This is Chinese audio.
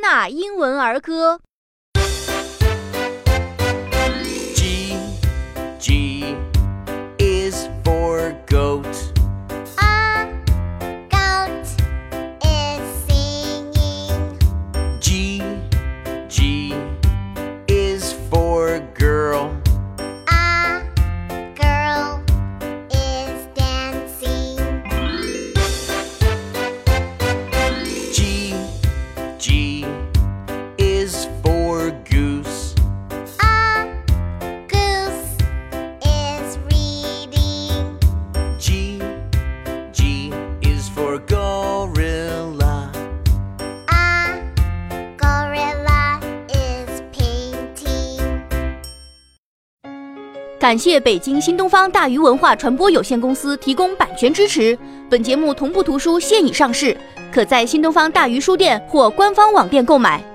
纳英文儿歌。G G is for goat. A goat is singing. G G G is for goose. A goose is reading. G G is for gorilla. A gorilla is painting. 感谢北京新东方大鱼文化传播有限公司提供版权支持。本节目同步图书现已上市，可在新东方大鱼书店或官方网店购买。